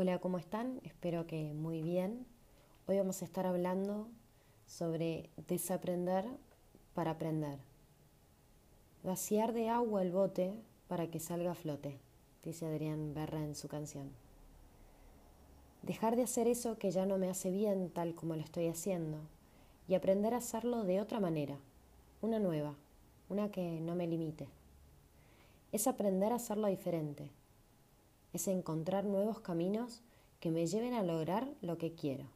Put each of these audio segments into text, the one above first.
Hola, ¿cómo están? Espero que muy bien. Hoy vamos a estar hablando sobre desaprender para aprender. Vaciar de agua el bote para que salga a flote, dice Adrián Berra en su canción. Dejar de hacer eso que ya no me hace bien tal como lo estoy haciendo y aprender a hacerlo de otra manera, una nueva, una que no me limite. Es aprender a hacerlo diferente es encontrar nuevos caminos que me lleven a lograr lo que quiero.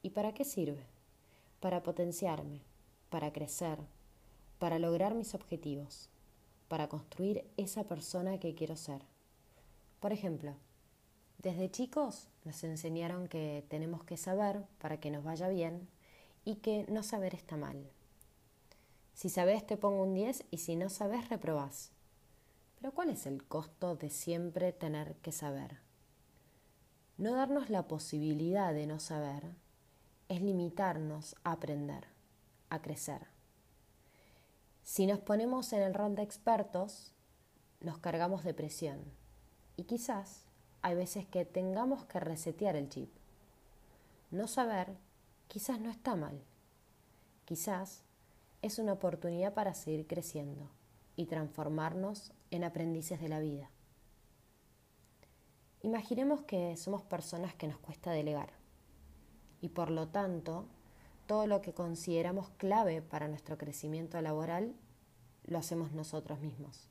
¿Y para qué sirve? Para potenciarme, para crecer, para lograr mis objetivos, para construir esa persona que quiero ser. Por ejemplo, desde chicos nos enseñaron que tenemos que saber para que nos vaya bien y que no saber está mal. Si sabes te pongo un 10 y si no sabes reprobás. Pero ¿cuál es el costo de siempre tener que saber? No darnos la posibilidad de no saber es limitarnos a aprender, a crecer. Si nos ponemos en el rol de expertos, nos cargamos de presión y quizás hay veces que tengamos que resetear el chip. No saber quizás no está mal, quizás es una oportunidad para seguir creciendo y transformarnos en aprendices de la vida. Imaginemos que somos personas que nos cuesta delegar y por lo tanto todo lo que consideramos clave para nuestro crecimiento laboral lo hacemos nosotros mismos.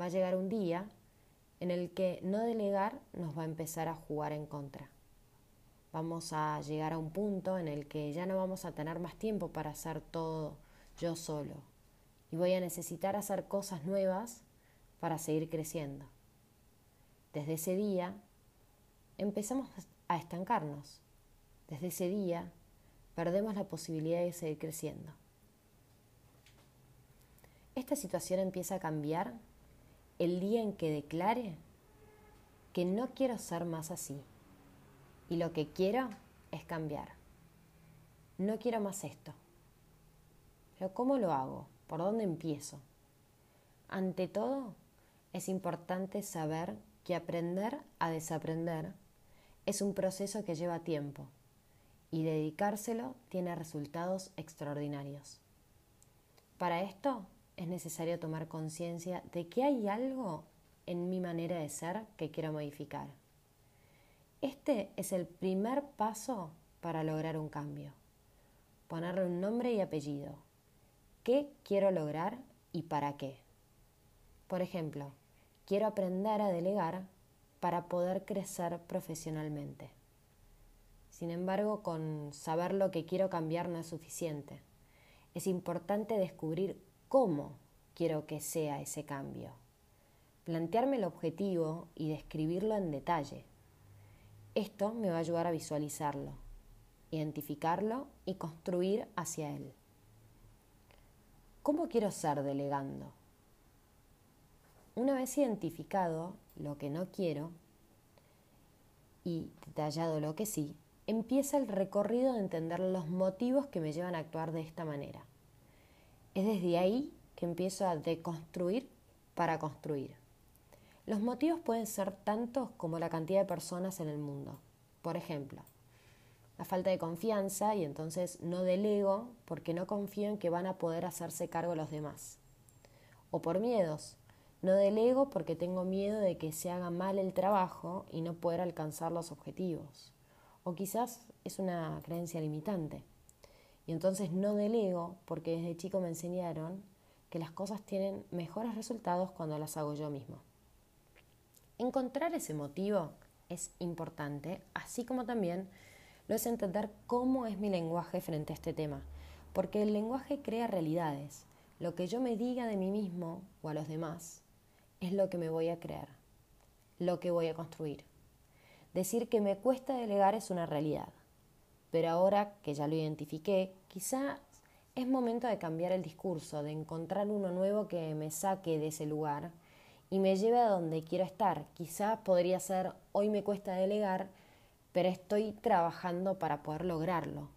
Va a llegar un día en el que no delegar nos va a empezar a jugar en contra. Vamos a llegar a un punto en el que ya no vamos a tener más tiempo para hacer todo yo solo y voy a necesitar hacer cosas nuevas para seguir creciendo. Desde ese día empezamos a estancarnos. Desde ese día perdemos la posibilidad de seguir creciendo. Esta situación empieza a cambiar el día en que declare que no quiero ser más así y lo que quiero es cambiar. No quiero más esto. Pero ¿cómo lo hago? ¿Por dónde empiezo? Ante todo, es importante saber que aprender a desaprender es un proceso que lleva tiempo y dedicárselo tiene resultados extraordinarios. Para esto es necesario tomar conciencia de que hay algo en mi manera de ser que quiero modificar. Este es el primer paso para lograr un cambio. Ponerle un nombre y apellido, ¿Qué quiero lograr y para qué? Por ejemplo, quiero aprender a delegar para poder crecer profesionalmente. Sin embargo, con saber lo que quiero cambiar no es suficiente. Es importante descubrir cómo quiero que sea ese cambio. Plantearme el objetivo y describirlo en detalle. Esto me va a ayudar a visualizarlo, identificarlo y construir hacia él. ¿Cómo quiero ser delegando? Una vez identificado lo que no quiero y detallado lo que sí, empieza el recorrido de entender los motivos que me llevan a actuar de esta manera. Es desde ahí que empiezo a deconstruir para construir. Los motivos pueden ser tantos como la cantidad de personas en el mundo. Por ejemplo, la falta de confianza y entonces no delego porque no confío en que van a poder hacerse cargo los demás. O por miedos. No delego porque tengo miedo de que se haga mal el trabajo y no poder alcanzar los objetivos. O quizás es una creencia limitante. Y entonces no delego porque desde chico me enseñaron que las cosas tienen mejores resultados cuando las hago yo mismo. Encontrar ese motivo es importante, así como también lo es entender cómo es mi lenguaje frente a este tema, porque el lenguaje crea realidades. Lo que yo me diga de mí mismo o a los demás es lo que me voy a creer, lo que voy a construir. Decir que me cuesta delegar es una realidad, pero ahora que ya lo identifiqué, quizá es momento de cambiar el discurso, de encontrar uno nuevo que me saque de ese lugar y me lleve a donde quiero estar. Quizá podría ser hoy me cuesta delegar, pero estoy trabajando para poder lograrlo.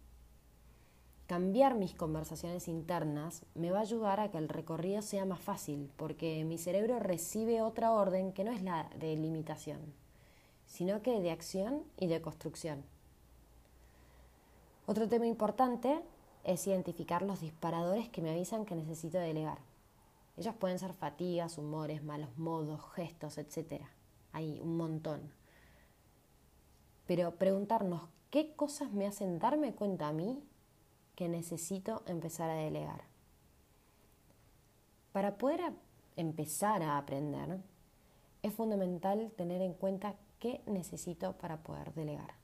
Cambiar mis conversaciones internas me va a ayudar a que el recorrido sea más fácil, porque mi cerebro recibe otra orden que no es la de limitación, sino que de acción y de construcción. Otro tema importante es identificar los disparadores que me avisan que necesito delegar. Ellos pueden ser fatigas, humores, malos modos, gestos, etc. Hay un montón. Pero preguntarnos qué cosas me hacen darme cuenta a mí que necesito empezar a delegar. Para poder empezar a aprender, es fundamental tener en cuenta qué necesito para poder delegar.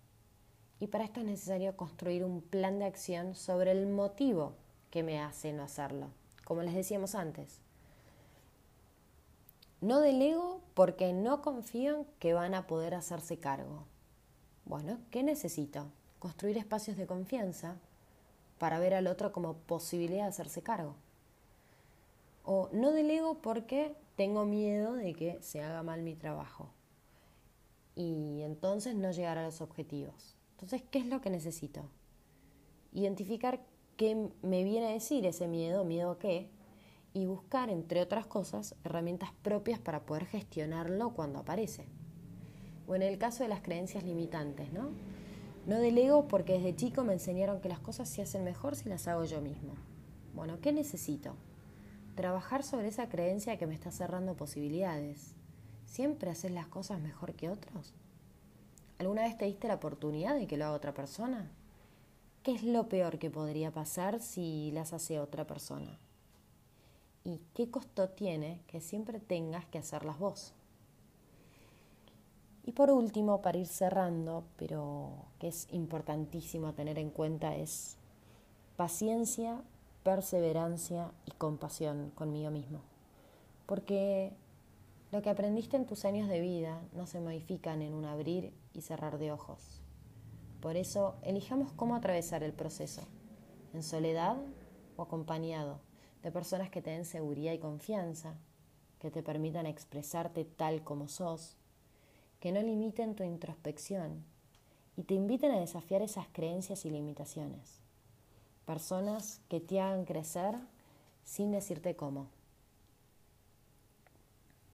Y para esto es necesario construir un plan de acción sobre el motivo que me hace no hacerlo, como les decíamos antes. No delego porque no confío en que van a poder hacerse cargo. Bueno, ¿qué necesito? Construir espacios de confianza para ver al otro como posibilidad de hacerse cargo. O no delego porque tengo miedo de que se haga mal mi trabajo y entonces no llegar a los objetivos. Entonces, ¿qué es lo que necesito? Identificar qué me viene a decir ese miedo, miedo a qué, y buscar, entre otras cosas, herramientas propias para poder gestionarlo cuando aparece. O en el caso de las creencias limitantes, ¿no? No delego porque desde chico me enseñaron que las cosas se hacen mejor si las hago yo mismo. Bueno, ¿qué necesito? Trabajar sobre esa creencia que me está cerrando posibilidades. ¿Siempre haces las cosas mejor que otros? ¿Alguna vez te diste la oportunidad de que lo haga otra persona? ¿Qué es lo peor que podría pasar si las hace otra persona? ¿Y qué costo tiene que siempre tengas que hacerlas vos? Y por último, para ir cerrando, pero que es importantísimo tener en cuenta, es paciencia, perseverancia y compasión conmigo mismo. Porque lo que aprendiste en tus años de vida no se modifican en un abrir y cerrar de ojos. Por eso, elijamos cómo atravesar el proceso, en soledad o acompañado de personas que te den seguridad y confianza, que te permitan expresarte tal como sos, que no limiten tu introspección y te inviten a desafiar esas creencias y limitaciones. Personas que te hagan crecer sin decirte cómo.